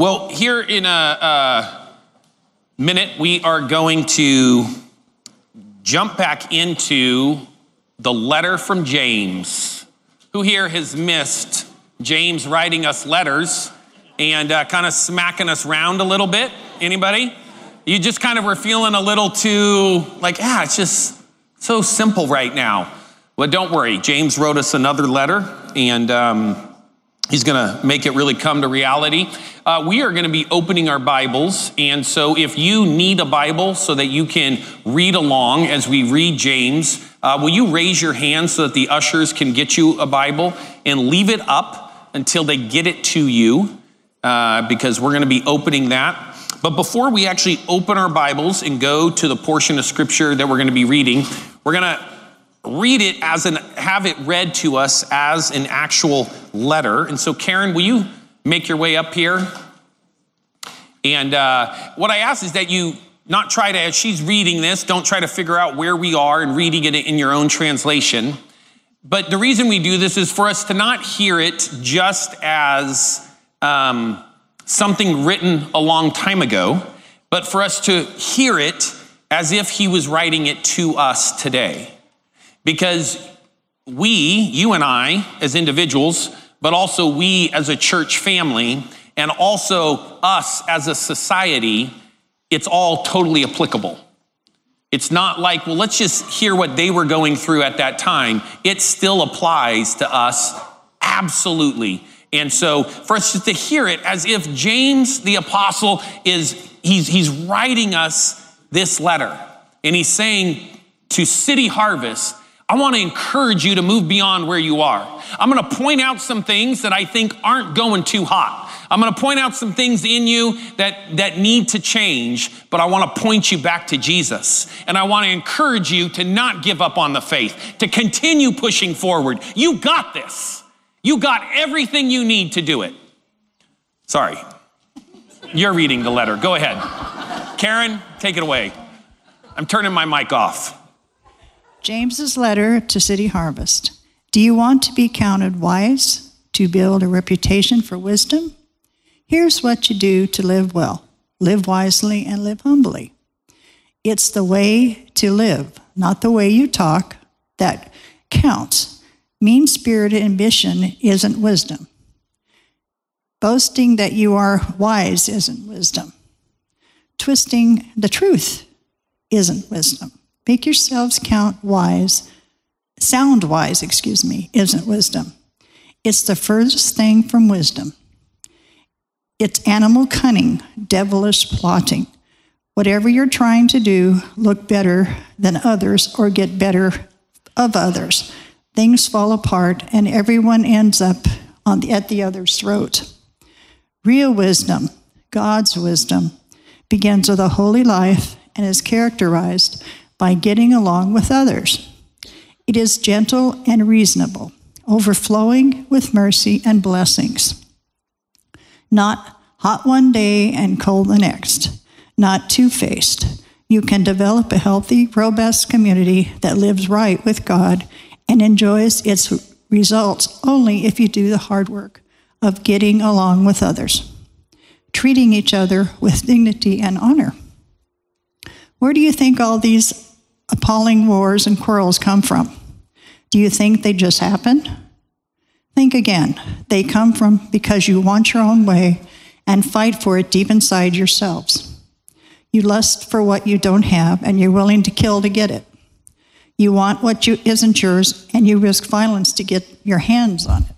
Well, here in a, a minute, we are going to jump back into the letter from James. Who here has missed James writing us letters and uh, kind of smacking us round a little bit? Anybody? You just kind of were feeling a little too like, ah, it's just so simple right now. Well, don't worry. James wrote us another letter, and um, he's going to make it really come to reality. Uh, we are going to be opening our Bibles, and so if you need a Bible so that you can read along as we read James, uh, will you raise your hand so that the ushers can get you a Bible and leave it up until they get it to you? Uh, because we're going to be opening that. But before we actually open our Bibles and go to the portion of Scripture that we're going to be reading, we're going to read it as an have it read to us as an actual letter. And so, Karen, will you make your way up here? And uh, what I ask is that you not try to, as she's reading this, don't try to figure out where we are and reading it in your own translation. But the reason we do this is for us to not hear it just as um, something written a long time ago, but for us to hear it as if he was writing it to us today. Because we, you and I, as individuals, but also we as a church family, and also us as a society, it's all totally applicable. It's not like, well, let's just hear what they were going through at that time. It still applies to us absolutely. And so for us to hear it as if James the apostle is, he's, he's writing us this letter. And he's saying to City Harvest, I want to encourage you to move beyond where you are. I'm going to point out some things that I think aren't going too hot. I'm going to point out some things in you that, that need to change, but I want to point you back to Jesus. And I want to encourage you to not give up on the faith, to continue pushing forward. You got this. You got everything you need to do it. Sorry. You're reading the letter. Go ahead. Karen, take it away. I'm turning my mic off. James's letter to City Harvest. Do you want to be counted wise, to build a reputation for wisdom? Here's what you do to live well live wisely and live humbly. It's the way to live, not the way you talk, that counts. Mean spirited ambition isn't wisdom. Boasting that you are wise isn't wisdom. Twisting the truth isn't wisdom. Make yourselves count wise, sound wise, excuse me, isn't wisdom. It's the furthest thing from wisdom. It's animal cunning, devilish plotting. Whatever you're trying to do, look better than others or get better of others things fall apart and everyone ends up the, at the other's throat. Real wisdom, God's wisdom, begins with a holy life and is characterized by getting along with others. It is gentle and reasonable, overflowing with mercy and blessings. Not hot one day and cold the next, not two faced. You can develop a healthy, robust community that lives right with God and enjoys its results only if you do the hard work of getting along with others, treating each other with dignity and honor. Where do you think all these appalling wars and quarrels come from? Do you think they just happen? Think again. They come from because you want your own way and fight for it deep inside yourselves. You lust for what you don't have and you're willing to kill to get it. You want what you, isn't yours, and you risk violence to get your hands on it.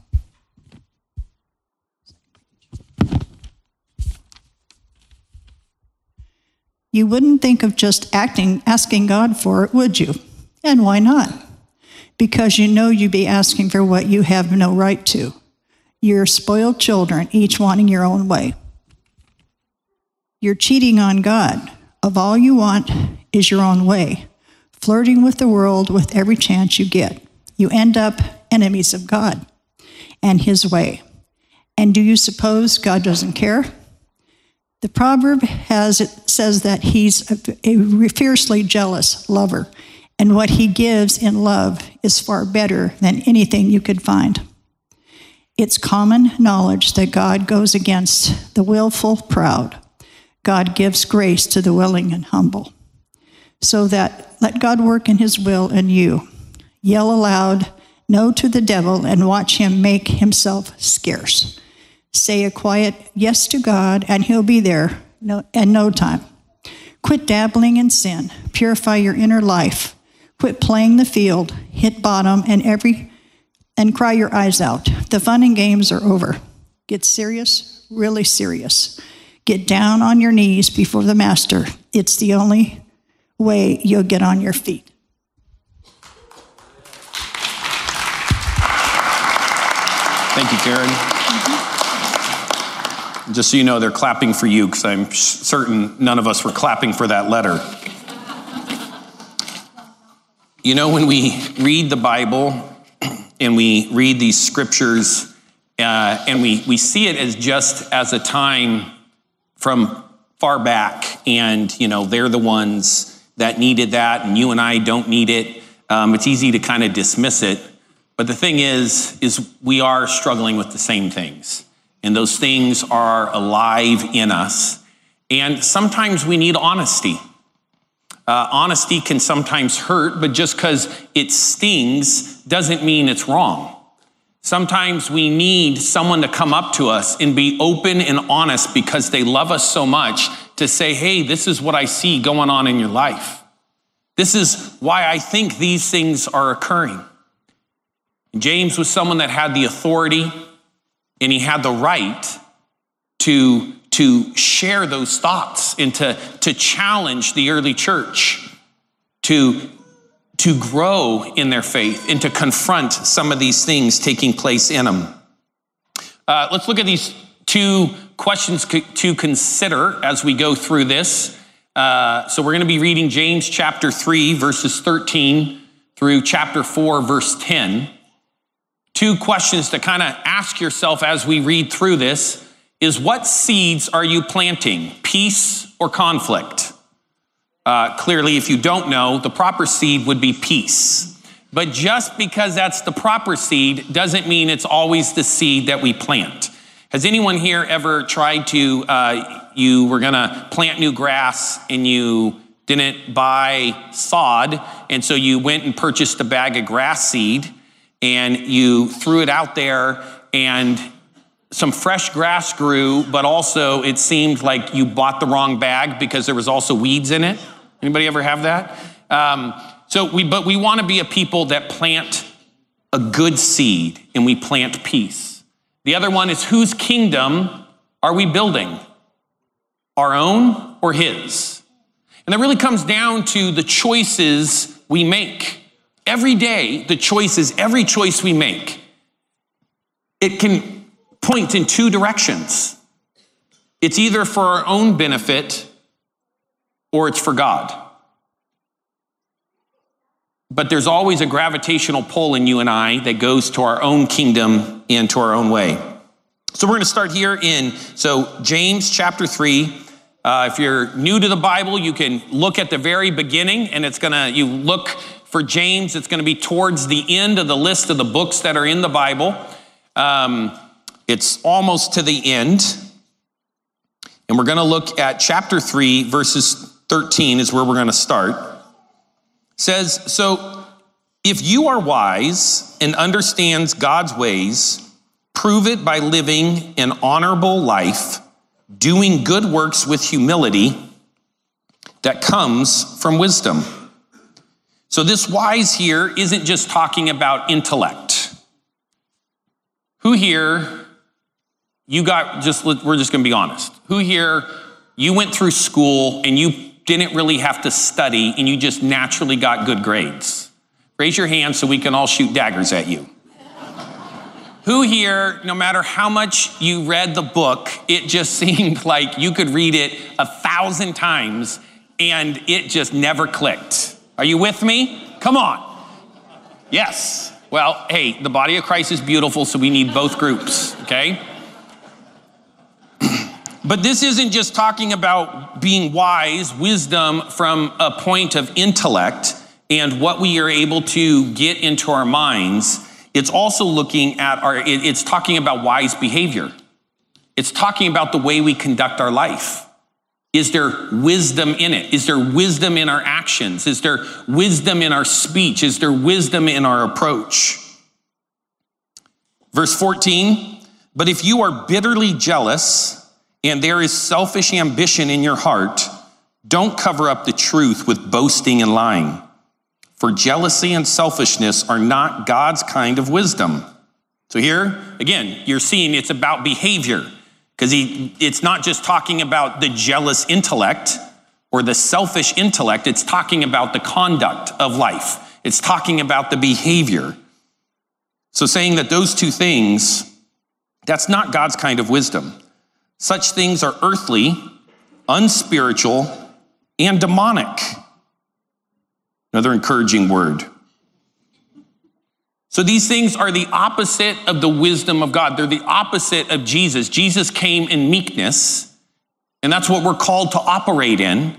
You wouldn't think of just acting, asking God for it, would you? And why not? Because you know you'd be asking for what you have no right to. You're spoiled children, each wanting your own way. You're cheating on God. Of all you want is your own way flirting with the world with every chance you get. You end up enemies of God and his way. And do you suppose God doesn't care? The proverb has it says that he's a, fiercely jealous lover, and what he gives in love is far better than anything you could find. It's common knowledge that God goes against the willful proud. God gives grace to the willing and humble. So that let God work in his will in you. Yell aloud, no to the devil, and watch him make himself scarce. Say a quiet yes to God, and he'll be there no, in no time. Quit dabbling in sin. Purify your inner life. Quit playing the field. Hit bottom and every and cry your eyes out. The fun and games are over. Get serious, really serious. Get down on your knees before the master. It's the only way you'll get on your feet. Thank you, Karen. Just so you know, they're clapping for you because I'm certain none of us were clapping for that letter. You know, when we read the Bible and we read these scriptures uh, and we, we see it as just as a time from far back, and, you know, they're the ones that needed that, and you and I don't need it, um, it's easy to kind of dismiss it. But the thing is, is we are struggling with the same things. And those things are alive in us. And sometimes we need honesty. Uh, honesty can sometimes hurt, but just because it stings doesn't mean it's wrong. Sometimes we need someone to come up to us and be open and honest because they love us so much to say, hey, this is what I see going on in your life. This is why I think these things are occurring. James was someone that had the authority and he had the right to, to share those thoughts and to, to challenge the early church to, to grow in their faith and to confront some of these things taking place in them. Uh, let's look at these two questions to consider as we go through this. Uh, so we're going to be reading James chapter 3, verses 13 through chapter 4, verse 10 two questions to kind of ask yourself as we read through this is what seeds are you planting, peace or conflict? Uh, clearly, if you don't know, the proper seed would be peace. But just because that's the proper seed doesn't mean it's always the seed that we plant. Has anyone here ever tried to, uh, you were gonna plant new grass and you didn't buy sod, and so you went and purchased a bag of grass seed? And you threw it out there and some fresh grass grew, but also it seemed like you bought the wrong bag because there was also weeds in it. Anybody ever have that? Um, so we, but we want to be a people that plant a good seed and we plant peace. The other one is whose kingdom are we building? Our own or his? And that really comes down to the choices we make. Every day, the choices, every choice we make, it can point in two directions. It's either for our own benefit or it's for God. But there's always a gravitational pull in you and I that goes to our own kingdom and to our own way. So we're going to start here in so James chapter 3 uh, if you're new to the Bible, you can look at the very beginning, and it's gonna, you look for James, it's gonna be towards the end of the list of the books that are in the Bible. Um, it's almost to the end. And we're gonna look at chapter 3, verses 13 is where we're gonna start. It says, So if you are wise and understands God's ways, prove it by living an honorable life doing good works with humility that comes from wisdom. So, this wise here isn't just talking about intellect. Who here, you got just, we're just gonna be honest. Who here, you went through school and you didn't really have to study and you just naturally got good grades? Raise your hand so we can all shoot daggers at you. Who here, no matter how much you read the book, it just seemed like you could read it a thousand times and it just never clicked? Are you with me? Come on. Yes. Well, hey, the body of Christ is beautiful, so we need both groups, okay? But this isn't just talking about being wise, wisdom from a point of intellect and what we are able to get into our minds it's also looking at our, it's talking about wise behavior. It's talking about the way we conduct our life. Is there wisdom in it? Is there wisdom in our actions? Is there wisdom in our speech? Is there wisdom in our approach? Verse 14, but if you are bitterly jealous and there is selfish ambition in your heart, don't cover up the truth with boasting and lying. For jealousy and selfishness are not God's kind of wisdom. So here, again, you're seeing it's about behavior because it's not just talking about the jealous intellect or the selfish intellect, it's talking about the conduct of life. It's talking about the behavior. So saying that those two things that's not God's kind of wisdom. Such things are earthly, unspiritual, and demonic. Another encouraging word. So these things are the opposite of the wisdom of God. They're the opposite of Jesus. Jesus came in meekness, and that's what we're called to operate in.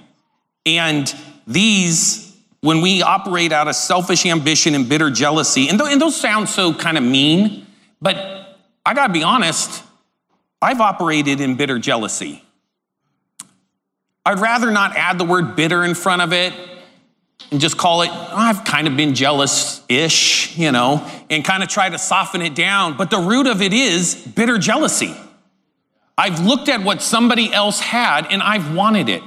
And these, when we operate out of selfish ambition and bitter jealousy, and, th- and those sound so kind of mean, but I gotta be honest, I've operated in bitter jealousy. I'd rather not add the word bitter in front of it and just call it, oh, I've kind of been jealous ish, you know, and kind of try to soften it down. But the root of it is bitter jealousy. I've looked at what somebody else had and I've wanted it.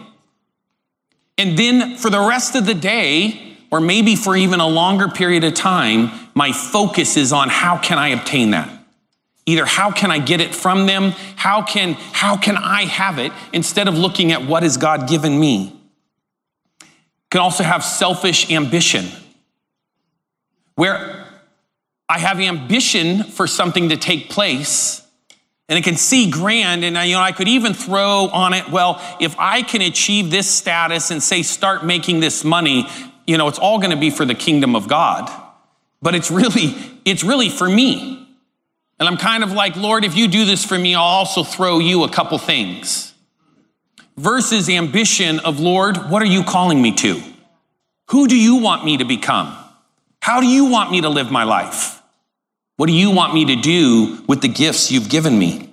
And then for the rest of the day, or maybe for even a longer period of time, my focus is on how can I obtain that? Either how can I get it from them? How can, how can I have it instead of looking at what has God given me? Can also have selfish ambition, where I have ambition for something to take place, and it can see grand, and I, you know I could even throw on it. Well, if I can achieve this status and say start making this money, you know it's all going to be for the kingdom of God. But it's really it's really for me. And I'm kind of like, Lord, if you do this for me, I'll also throw you a couple things. Versus ambition of, Lord, what are you calling me to? Who do you want me to become? How do you want me to live my life? What do you want me to do with the gifts you've given me?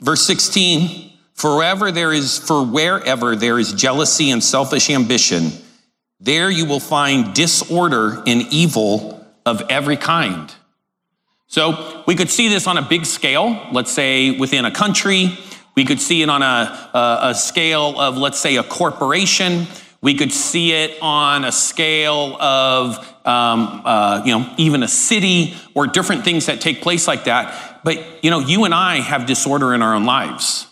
Verse 16, forever there is, for wherever there is jealousy and selfish ambition, there you will find disorder and evil of every kind. So we could see this on a big scale, let's say within a country. We could see it on a, a, a, scale of, let's say, a corporation. We could see it on a scale of, um, uh, you know, even a city or different things that take place like that. But, you know, you and I have disorder in our own lives.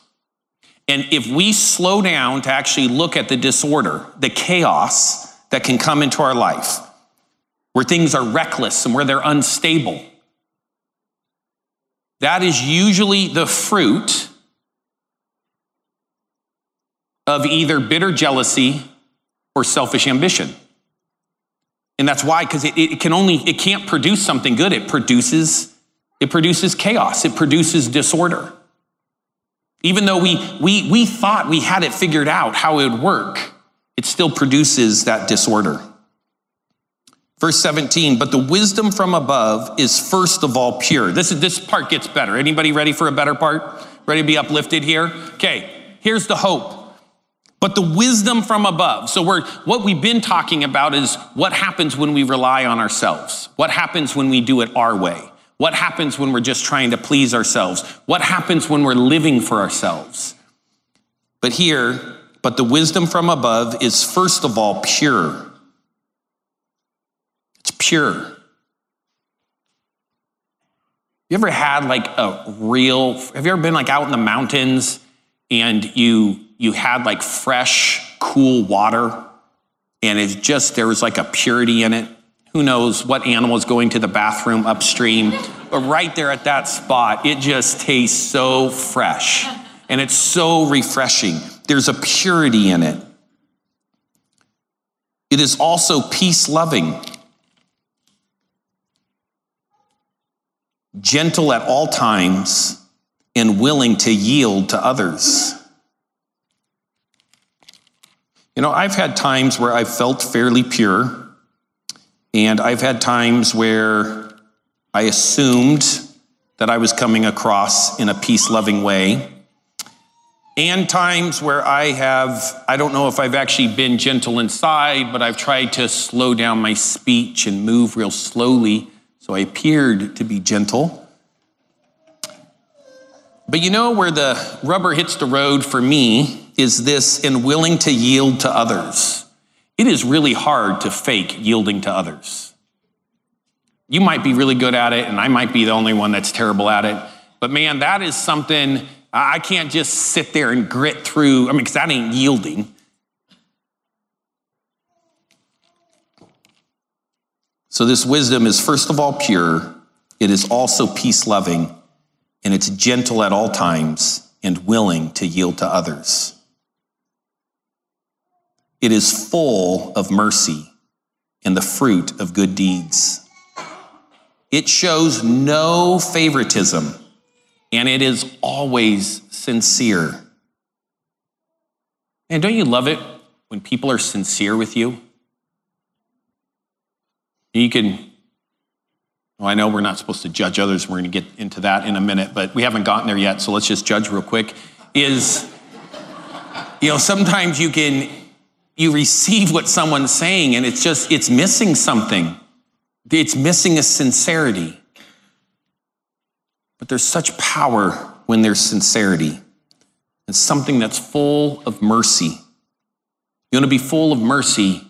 And if we slow down to actually look at the disorder, the chaos that can come into our life, where things are reckless and where they're unstable. That is usually the fruit of either bitter jealousy or selfish ambition. And that's why, because it, it, can only, it can't produce something good. It produces, it produces chaos. It produces disorder. Even though we, we, we thought we had it figured out how it would work, it still produces that disorder. Verse 17, but the wisdom from above is first of all pure. This, is, this part gets better. Anybody ready for a better part? Ready to be uplifted here? Okay, here's the hope. But the wisdom from above. So we're, what we've been talking about is what happens when we rely on ourselves? What happens when we do it our way? What happens when we're just trying to please ourselves? What happens when we're living for ourselves? But here, but the wisdom from above is first of all pure pure. You ever had like a real, have you ever been like out in the mountains and you, you had like fresh, cool water and it's just, there was like a purity in it? Who knows what animal is going to the bathroom upstream? But right there at that spot, it just tastes so fresh and it's so refreshing. There's a purity in it. It is also peace loving. Gentle at all times, and willing to yield to others. You know, I've had times where I've felt fairly pure, And I've had times where I assumed that I was coming across in a peace loving way. And times where I have, I don't know if I've actually been gentle inside, but I've tried to slow down my speech and move real slowly so I appeared to be gentle. But you know where the rubber hits the road for me is this in willing to yield to others. It is really hard to fake yielding to others. You might be really good at it, and I might be the only one that's terrible at it. But man, that is something I can't just sit there and grit through. I mean, because that ain't yielding. So, this wisdom is first of all pure, it is also peace loving, and it's gentle at all times and willing to yield to others. It is full of mercy and the fruit of good deeds. It shows no favoritism and it is always sincere. And don't you love it when people are sincere with you? You can, well, I know we're not supposed to judge others. We're going to get into that in a minute, but we haven't gotten there yet, so let's just judge real quick. Is, you know, sometimes you can, you receive what someone's saying and it's just, it's missing something. It's missing a sincerity. But there's such power when there's sincerity. It's something that's full of mercy. You want to be full of mercy,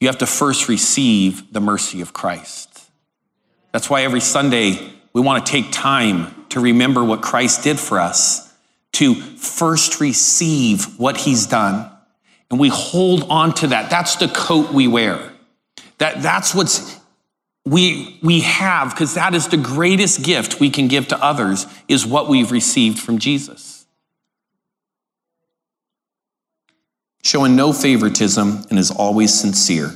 you have to first receive the mercy of Christ. That's why every Sunday we want to take time to remember what Christ did for us, to first receive what he's done. And we hold on to that. That's the coat we wear. That, that's what's we, we have, because that is the greatest gift we can give to others, is what we've received from Jesus. Showing no favoritism and is always sincere.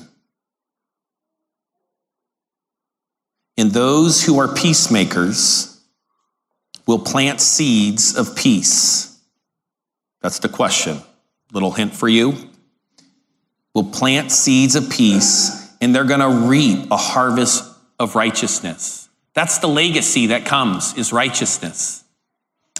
And those who are peacemakers will plant seeds of peace. That's the question. Little hint for you. Will plant seeds of peace and they're going to reap a harvest of righteousness. That's the legacy that comes is righteousness.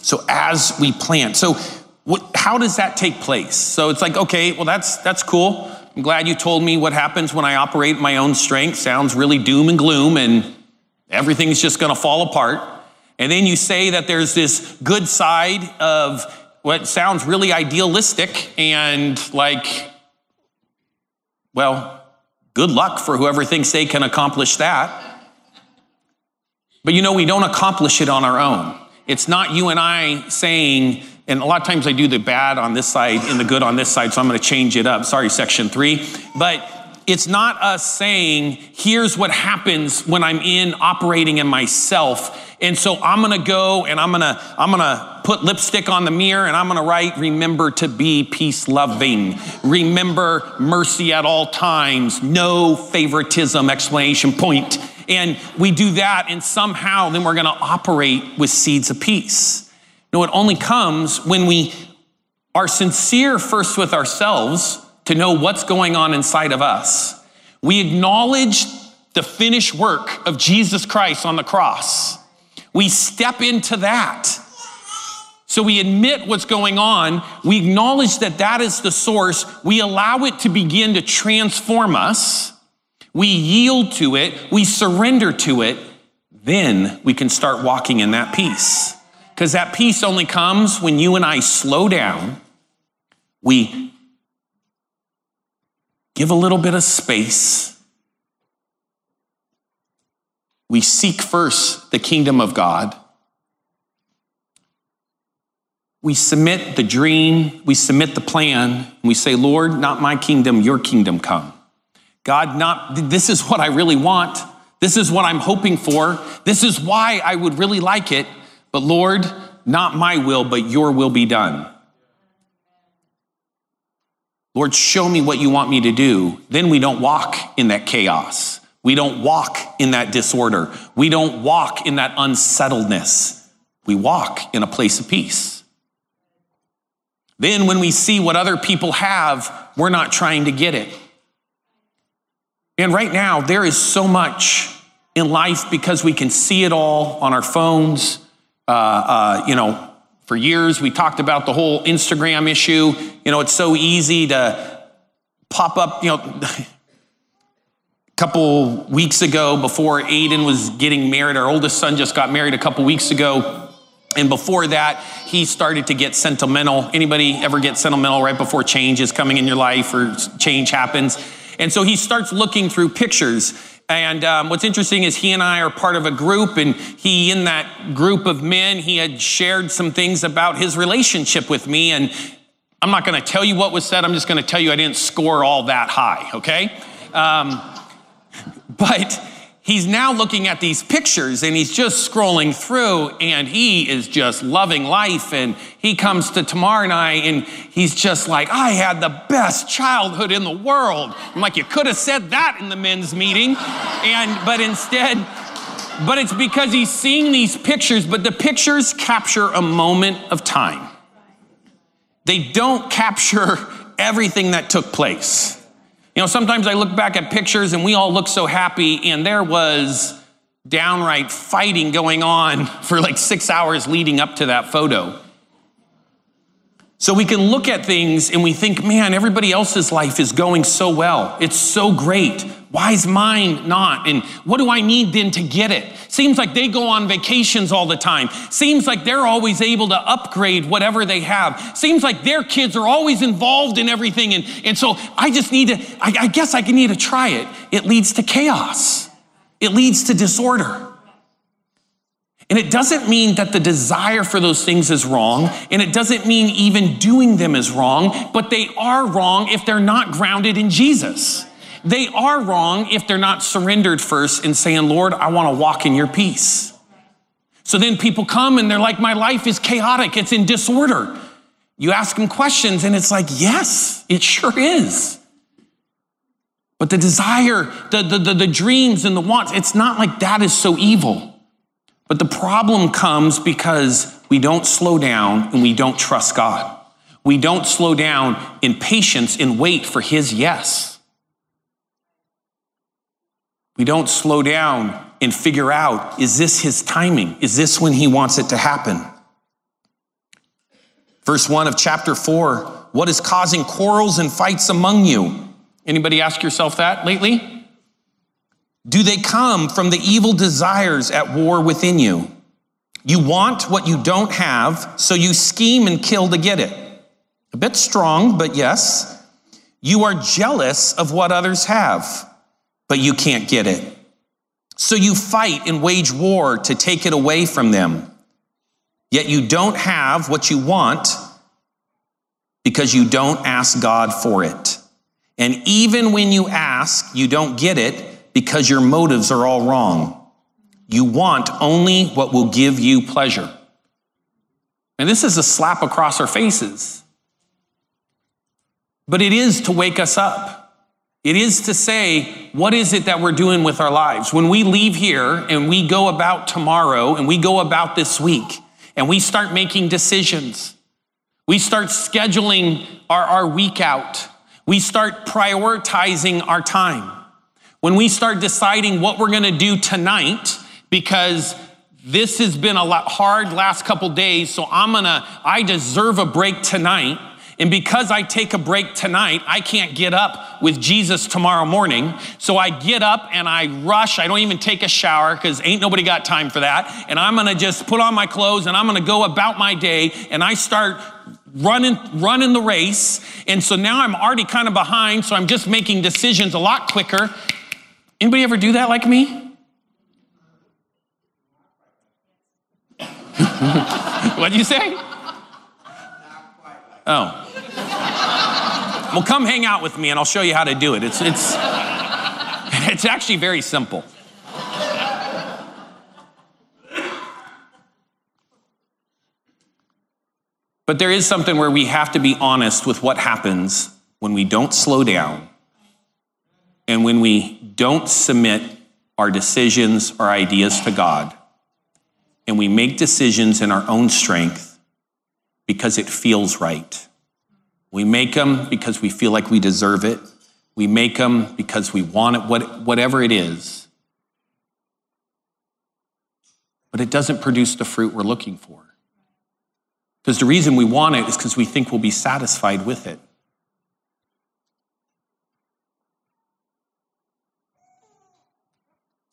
So as we plant, so what, how does that take place? So it's like, okay, well that's that's cool. I'm glad you told me what happens when I operate my own strength. Sounds really doom and gloom, and everything's just going to fall apart. And then you say that there's this good side of what sounds really idealistic and like, well, Good luck for whoever thinks they can accomplish that. But you know, we don't accomplish it on our own. It's not you and I saying, and a lot of times I do the bad on this side and the good on this side, so I'm going to change it up. Sorry, section three. But it's not us saying, here's what happens when I'm in operating in myself. And so I'm gonna go and I'm gonna, I'm gonna put lipstick on the mirror and I'm gonna write, remember to be peace loving. Remember mercy at all times. No favoritism, explanation point. And we do that and somehow then we're gonna operate with seeds of peace. No, it only comes when we are sincere first with ourselves to know what's going on inside of us. We acknowledge the finished work of Jesus Christ on the cross. We step into that. So we admit what's going on. We acknowledge that that is the source. We allow it to begin to transform us. We yield to it. We surrender to it. Then we can start walking in that peace. Because that peace only comes when you and I slow down. We give a little bit of space. We seek first the kingdom of God. We submit the dream, we submit the plan, we say, Lord, not my kingdom, your kingdom come. God, not this is what I really want. This is what I'm hoping for. This is why I would really like it. But Lord, not my will, but your will be done. Lord, show me what you want me to do. Then we don't walk in that chaos. We don't walk in that disorder. We don't walk in that unsettledness. We walk in a place of peace. Then, when we see what other people have, we're not trying to get it. And right now, there is so much in life because we can see it all on our phones. Uh, uh, you know, for years we talked about the whole Instagram issue. You know, it's so easy to pop up, you know, a couple weeks ago before Aiden was getting married, our oldest son just got married a couple weeks ago. And before that, he started to get sentimental. Anybody ever get sentimental right before change is coming in your life or change happens? And so he starts looking through pictures. And um, what's interesting is he and I are part of a group, and he, in that group of men, he had shared some things about his relationship with me. And I'm not going to tell you what was said. I'm just going to tell you I didn't score all that high, okay? Um, but he's now looking at these pictures and he's just scrolling through and he is just loving life. And he comes to and I and he's just like, I had the best childhood in the world. I'm like, you could have said that in the men's meeting. And, but instead, but it's because he's seeing these pictures, but the pictures capture a moment of time. They don't capture everything that took place. You know, sometimes I look back at pictures and we all look so happy, and there was downright fighting going on for like six hours leading up to that photo. So we can look at things and we think, man, everybody else's life is going so well. It's so great. Why is mine not? And what do I need then to get it? Seems like they go on vacations all the time. Seems like they're always able to upgrade whatever they have. Seems like their kids are always involved in everything. And, and so I just need to, I, I guess I need to try it. It leads to chaos, it leads to disorder. And it doesn't mean that the desire for those things is wrong, and it doesn't mean even doing them is wrong, but they are wrong if they're not grounded in Jesus. They are wrong if they're not surrendered first and saying, Lord, I want to walk in your peace. So then people come and they're like, My life is chaotic, it's in disorder. You ask them questions, and it's like, Yes, it sure is. But the desire, the, the, the, the dreams, and the wants, it's not like that is so evil. But the problem comes because we don't slow down and we don't trust God. We don't slow down in patience and wait for His yes. We don't slow down and figure out is this His timing? Is this when He wants it to happen? Verse 1 of chapter 4 What is causing quarrels and fights among you? Anybody ask yourself that lately? Do they come from the evil desires at war within you? You want what you don't have, so you scheme and kill to get it. A bit strong, but yes. You are jealous of what others have, but you can't get it. So you fight and wage war to take it away from them. Yet you don't have what you want because you don't ask God for it. And even when you ask, you don't get it because your motives are all wrong. You want only what will give you pleasure. And this is a slap across our faces. But it is to wake us up. It is to say, what is it that we're doing with our lives? When we leave here and we go about tomorrow and we go about this week and we start making decisions, we start scheduling our, our week out, we start prioritizing our time. When we start deciding what we're to do tonight, because this has been a lot hard last couple days, so I'm gonna, I deserve a break tonight. And because I take a break tonight, I can't get up with Jesus tomorrow morning. So I get up and I rush. I don't even take a shower because ain't nobody got time for that. And I'm gonna just put on my clothes and I'm gonna go about my day and I start running running the race. And so now I'm already kind of behind, so I'm just making decisions a lot quicker. Anybody ever do that like me? What'd you say? Oh. Well, come hang out with me and I'll show you how to do it. It's, it's, it's actually very simple. But there is something where we have to be honest with what happens when we don't slow down and when we don't submit our decisions our ideas to God, and we make decisions in our own strength because it feels right. We make them because we feel like we deserve it. we make them because we want it, what, whatever it is. But it doesn't produce the fruit we're looking for. Because the reason we want it is because we think we'll be satisfied with it.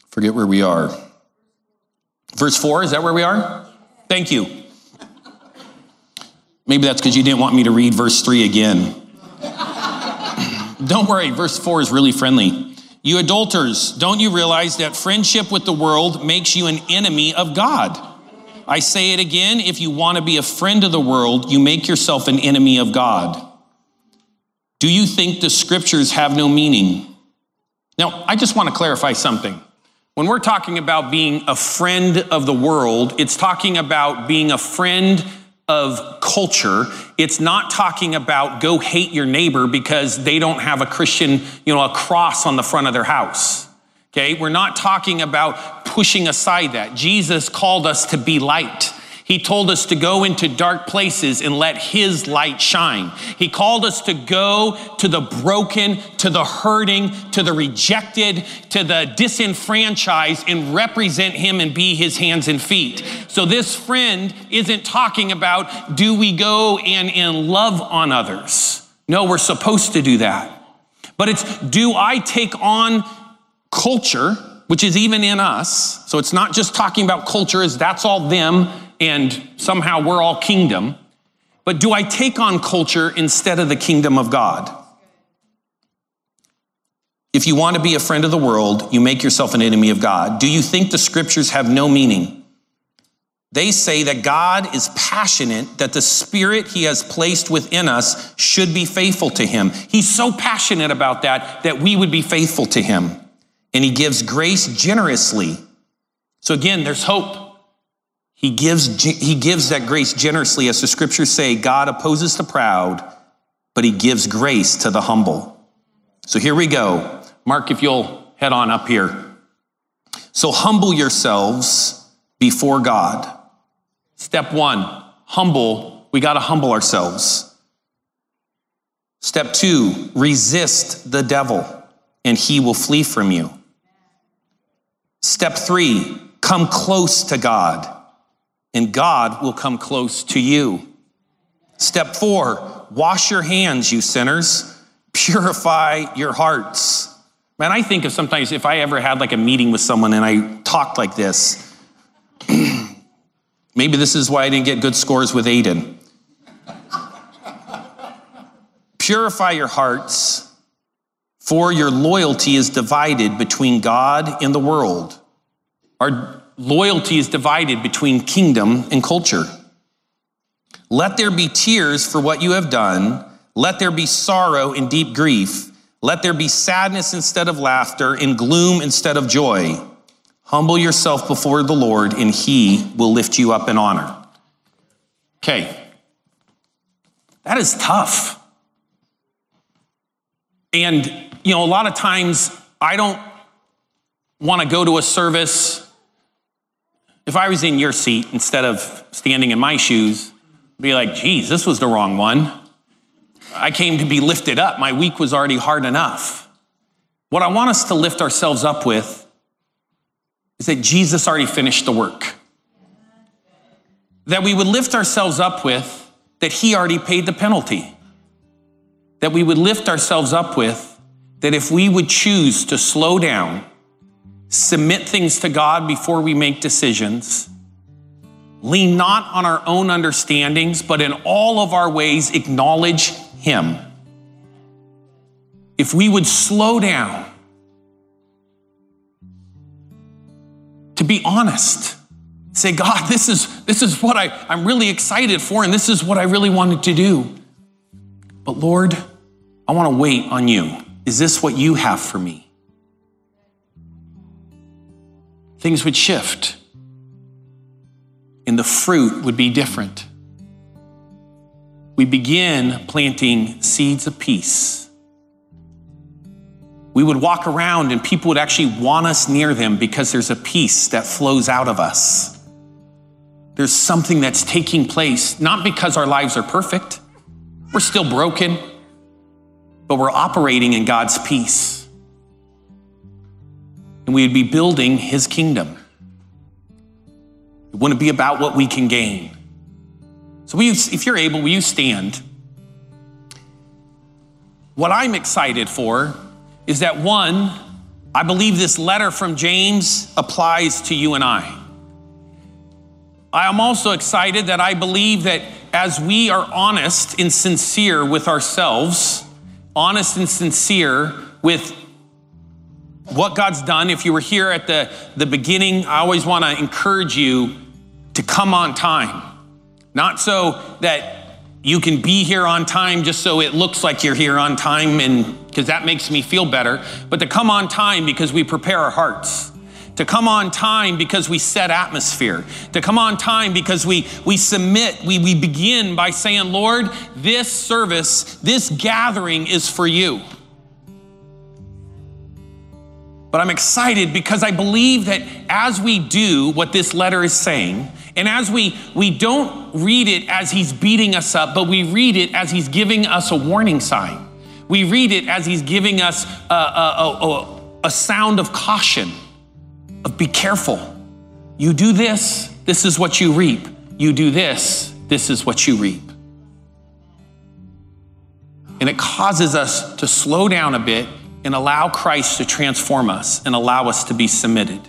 Forget where we are. Verse 4, is that where we are? Thank you. Maybe that's because you didn't want me to read verse 3 again. don't worry, verse 4 is really friendly. You adulterers, don't you realize that friendship with the world makes you an enemy of God? I say it again if you want to be a friend of the world, you make yourself an enemy of God. Do you think the scriptures have no meaning? Now, I just want to clarify something. When we're talking about being a friend of the world, it's talking about being a friend of culture. It's not talking about go hate your neighbor because they don't have a Christian, you know, a cross on the front of their house. Okay, we're not talking about pushing aside that. Jesus called us to be light. He told us to go into dark places and let His light shine. He called us to go to the broken, to the hurting, to the rejected, to the disenfranchised and represent Him and be His hands and feet. So this friend isn't talking about do we go and, and love on others? No, we're supposed to do that. But it's do I take on culture, which is even in us. So it's not just talking about culture as that's all them and somehow we're all kingdom. But do I take on culture instead of the kingdom of God? If you want to be a friend of the world, you make yourself an enemy of God. Do you think the scriptures have no meaning? They say that God is passionate that the spirit he has placed within us should be faithful to him. He's so passionate about that that we would be faithful to him and he gives grace generously. So again, there's hope. He gives, he gives that grace generously. As the scriptures say, God opposes the proud, but he gives grace to the humble. So here we go. Mark, if you'll head on up here. So humble yourselves before God. Step one, humble. We got to humble ourselves. Step two, resist the devil and he will flee from you. Step three, come close to God, and God will come close to you. Step four, wash your hands, you sinners. Purify your hearts. Man, I think of sometimes if I ever had like a meeting with someone and I talked like this, maybe this is why I didn't get good scores with Aiden. Purify your hearts for your loyalty is divided between God and the world. Our loyalty is divided between kingdom and culture. Let there be tears for what you have done. Let there be sorrow and deep grief. Let there be sadness instead of laughter and gloom instead of joy. Humble yourself before the Lord, and he will lift you up in honor. Okay. That is tough. And you know, a lot of times I don't want to go to a service. If I was in your seat instead of standing in my shoes, I'd be like, geez, this was the wrong one. I came to be lifted up. My week was already hard enough. What I want us to lift ourselves up with is that Jesus already finished the work. That we would lift ourselves up with that He already paid the penalty. That we would lift ourselves up with that if we would choose to slow down, submit things to God before we make decisions, lean not on our own understandings, but in all of our ways acknowledge Him. If we would slow down to be honest, say, God, this is, this is what I, I'm really excited for, and this is what I really wanted to do. But Lord, I want to wait on you. Is this what you have for me? Things would shift, and the fruit would be different. We begin planting seeds of peace. We would walk around and people would actually want us near them because there's a peace that flows out of us. There's something that's taking place, not because our lives are perfect. We're still broken. but we're operating in God's peace. And we would be building his kingdom. It wouldn't be about what we can gain. So, if you're able, will you stand? What I'm excited for is that one, I believe this letter from James applies to you and I. I am also excited that I believe that as we are honest and sincere with ourselves, honest and sincere with what God's done, if you were here at the, the beginning, I always want to encourage you to come on time. Not so that you can be here on time just so it looks like you're here on time and because that makes me feel better, but to come on time because we prepare our hearts. To come on time because we set atmosphere. To come on time because we, we submit, we, we begin by saying, Lord, this service, this gathering is for you. But I'm excited because I believe that as we do what this letter is saying, and as we, we don't read it as he's beating us up, but we read it as he's giving us a warning sign. We read it as he's giving us a, a, a, a sound of caution, of be careful. You do this, this is what you reap. You do this, this is what you reap. And it causes us to slow down a bit and allow Christ to transform us and allow us to be submitted.